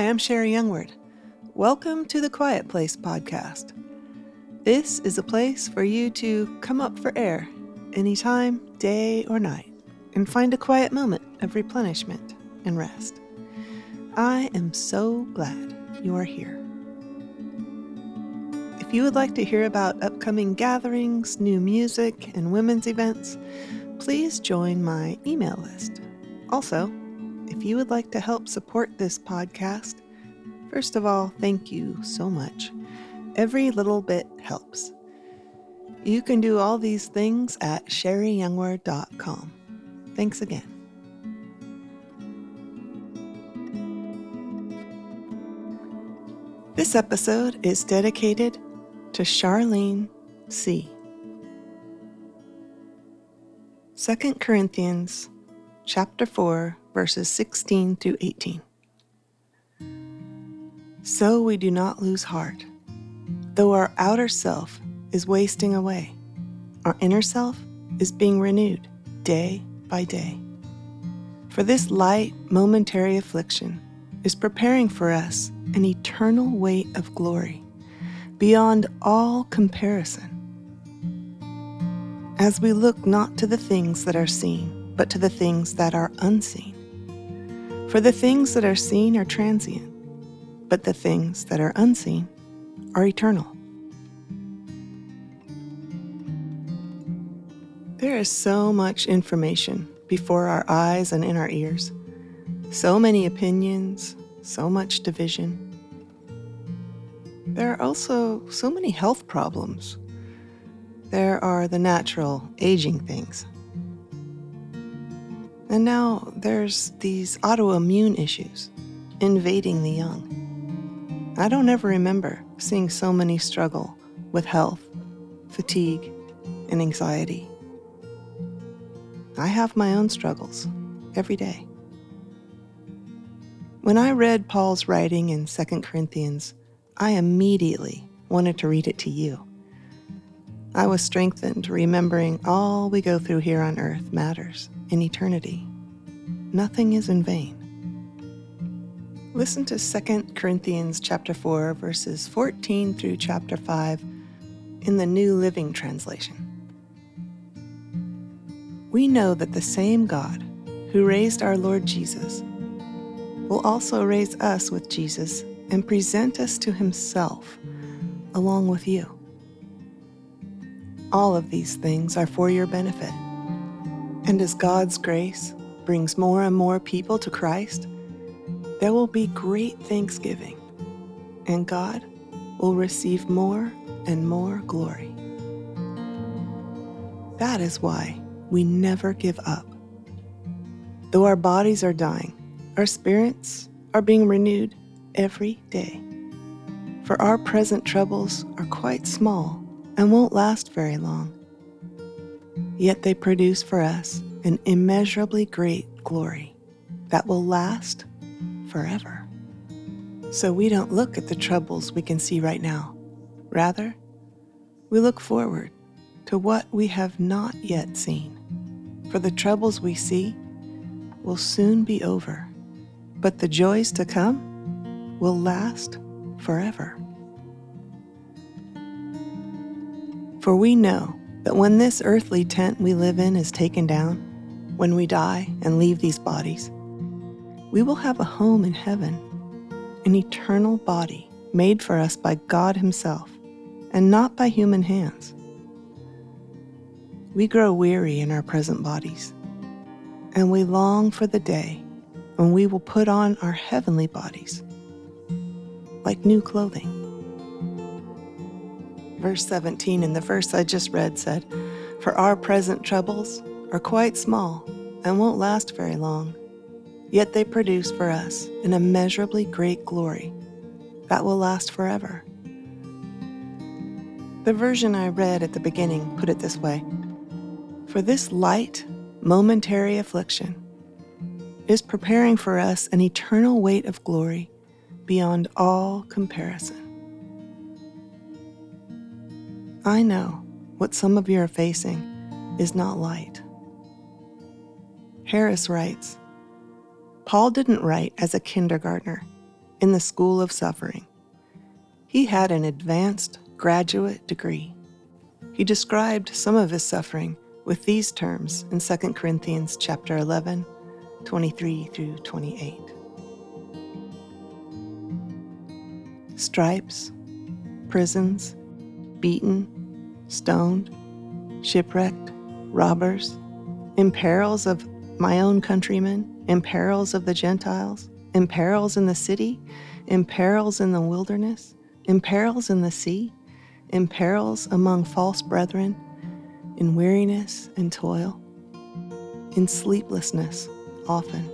Hi, I'm Sherri Youngward. Welcome to the Quiet Place podcast. This is a place for you to come up for air anytime, day or night, and find a quiet moment of replenishment and rest. I am so glad you are here. If you would like to hear about upcoming gatherings, new music, and women's events, please join my email list. Also, if you would like to help support this podcast, first of all, thank you so much. Every little bit helps. You can do all these things at sherriyoungward.com. Thanks again. This episode is dedicated to Charlene C. 2 Corinthians chapter 4 verses 16 through 18. So we do not lose heart. Though our outer self is wasting away, our inner self is being renewed day by day. For this light, momentary affliction is preparing for us an eternal weight of glory beyond all comparison. As we look not to the things that are seen, but to the things that are unseen. For the things that are seen are transient, but the things that are unseen are eternal. There is so much information before our eyes and in our ears, so many opinions, so much division. There are also so many health problems. There are the natural aging things and now there's these autoimmune issues invading the young. I don't ever remember seeing so many struggle with health, fatigue, and anxiety. I have my own struggles every day. When I read Paul's writing in 2 Corinthians, I immediately wanted to read it to you. I was strengthened remembering all we go through here on earth matters in eternity. Nothing is in vain. Listen to 2 Corinthians chapter 4 verses 14 through chapter 5 in the New Living Translation. We know that the same God who raised our Lord Jesus will also raise us with Jesus and present us to himself along with you. All of these things are for your benefit and as God's grace brings more and more people to Christ, there will be great thanksgiving, and God will receive more and more glory. That is why we never give up. Though our bodies are dying, our spirits are being renewed every day. For our present troubles are quite small and won't last very long yet they produce for us an immeasurably great glory that will last forever. So we don't look at the troubles we can see right now. Rather, we look forward to what we have not yet seen. For the troubles we see will soon be over, but the joys to come will last forever. For we know that when this earthly tent we live in is taken down, when we die and leave these bodies, we will have a home in heaven, an eternal body made for us by God Himself and not by human hands. We grow weary in our present bodies, and we long for the day when we will put on our heavenly bodies like new clothing verse 17 in the verse I just read said, For our present troubles are quite small and won't last very long, yet they produce for us an immeasurably great glory that will last forever. The version I read at the beginning put it this way For this light, momentary affliction is preparing for us an eternal weight of glory beyond all comparison. I know what some of you are facing is not light. Harris writes Paul didn't write as a kindergartner, in the school of suffering. He had an advanced graduate degree. He described some of his suffering with these terms in 2 Corinthians chapter 11, 23 through 28. Stripes, prisons, beaten, stoned, shipwrecked, robbers, in perils of my own countrymen, in perils of the Gentiles, in perils in the city, in perils in the wilderness, in perils in the sea, in perils among false brethren, in weariness and toil, in sleeplessness often,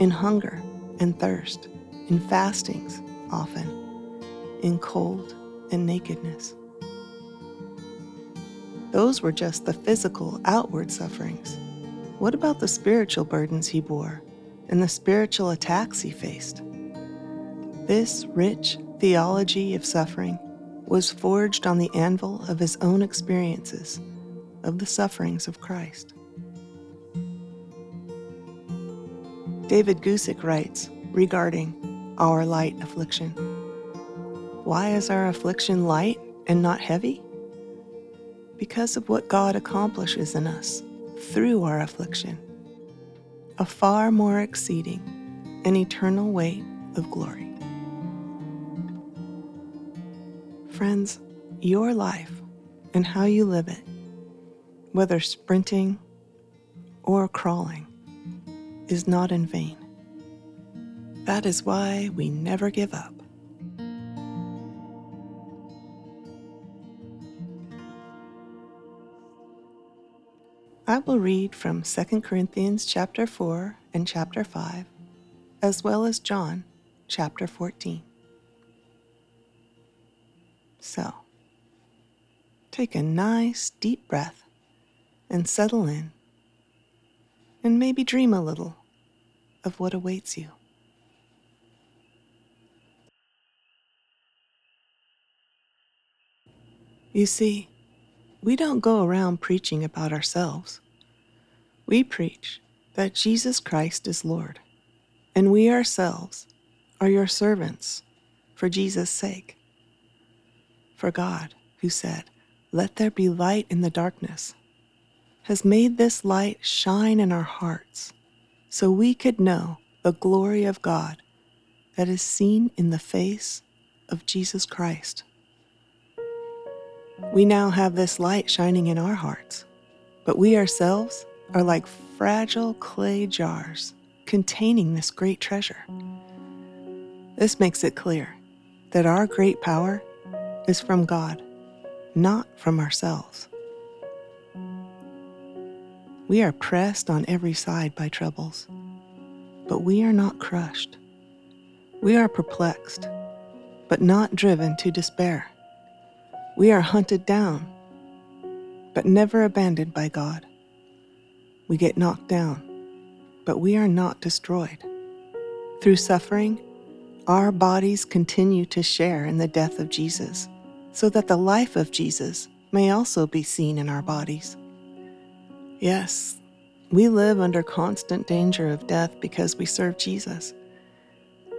in hunger and thirst, in fastings often, in cold and nakedness. Those were just the physical, outward sufferings. What about the spiritual burdens he bore and the spiritual attacks he faced? This rich theology of suffering was forged on the anvil of his own experiences of the sufferings of Christ. David Guzik writes regarding our light affliction Why is our affliction light and not heavy? Because of what God accomplishes in us through our affliction, a far more exceeding and eternal weight of glory. Friends, your life and how you live it, whether sprinting or crawling, is not in vain. That is why we never give up. I will read from 2 Corinthians chapter 4 and chapter 5, as well as John chapter 14. So, take a nice deep breath and settle in, and maybe dream a little of what awaits you. You see, we don't go around preaching about ourselves. We preach that Jesus Christ is Lord, and we ourselves are your servants for Jesus' sake. For God, who said, Let there be light in the darkness, has made this light shine in our hearts so we could know the glory of God that is seen in the face of Jesus Christ. We now have this light shining in our hearts, but we ourselves are like fragile clay jars containing this great treasure. This makes it clear that our great power is from God, not from ourselves. We are pressed on every side by troubles, but we are not crushed. We are perplexed, but not driven to despair. We are hunted down, but never abandoned by God. We get knocked down, but we are not destroyed. Through suffering, our bodies continue to share in the death of Jesus, so that the life of Jesus may also be seen in our bodies. Yes, we live under constant danger of death because we serve Jesus,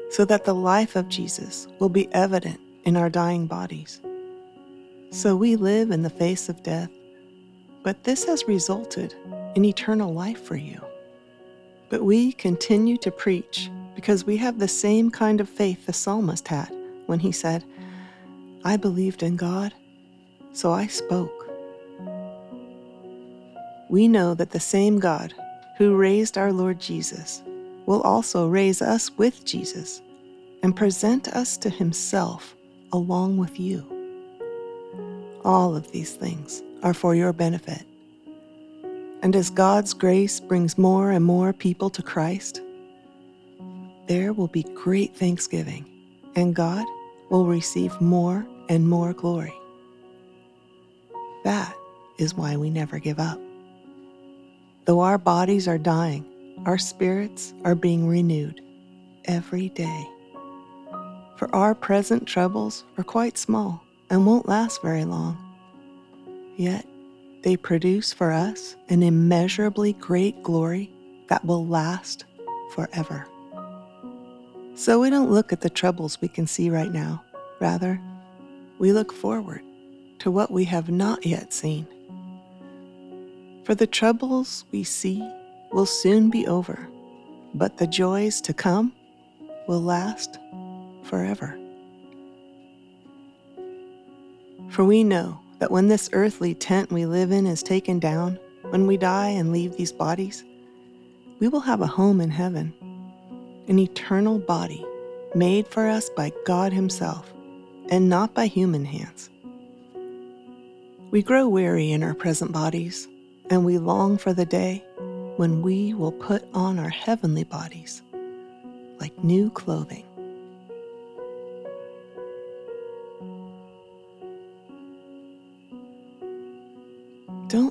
so that the life of Jesus will be evident in our dying bodies. So we live in the face of death, but this has resulted in eternal life for you. But we continue to preach because we have the same kind of faith the psalmist had when he said, I believed in God, so I spoke. We know that the same God who raised our Lord Jesus will also raise us with Jesus and present us to himself along with you. All of these things are for your benefit. And as God's grace brings more and more people to Christ, there will be great thanksgiving, and God will receive more and more glory. That is why we never give up. Though our bodies are dying, our spirits are being renewed every day. For our present troubles are quite small and won't last very long. Yet they produce for us an immeasurably great glory that will last forever. So we don't look at the troubles we can see right now. Rather, we look forward to what we have not yet seen. For the troubles we see will soon be over, but the joys to come will last forever. For we know that when this earthly tent we live in is taken down, when we die and leave these bodies, we will have a home in heaven, an eternal body made for us by God Himself and not by human hands. We grow weary in our present bodies, and we long for the day when we will put on our heavenly bodies like new clothing.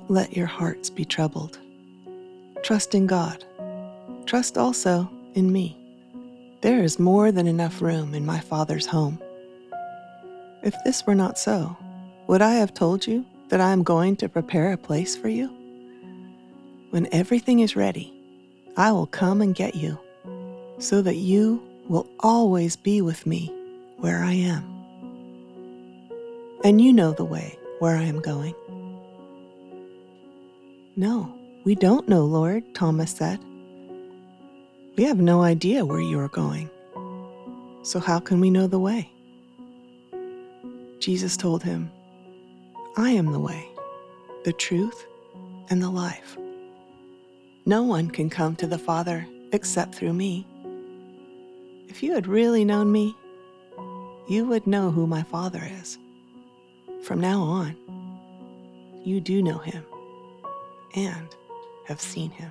Let your hearts be troubled. Trust in God. Trust also in me. There is more than enough room in my Father's home. If this were not so, would I have told you that I am going to prepare a place for you? When everything is ready, I will come and get you, so that you will always be with me where I am. And you know the way where I am going. No, we don't know, Lord, Thomas said. We have no idea where you are going. So how can we know the way? Jesus told him, I am the way, the truth, and the life. No one can come to the Father except through me. If you had really known me, you would know who my Father is. From now on, you do know him and have seen him.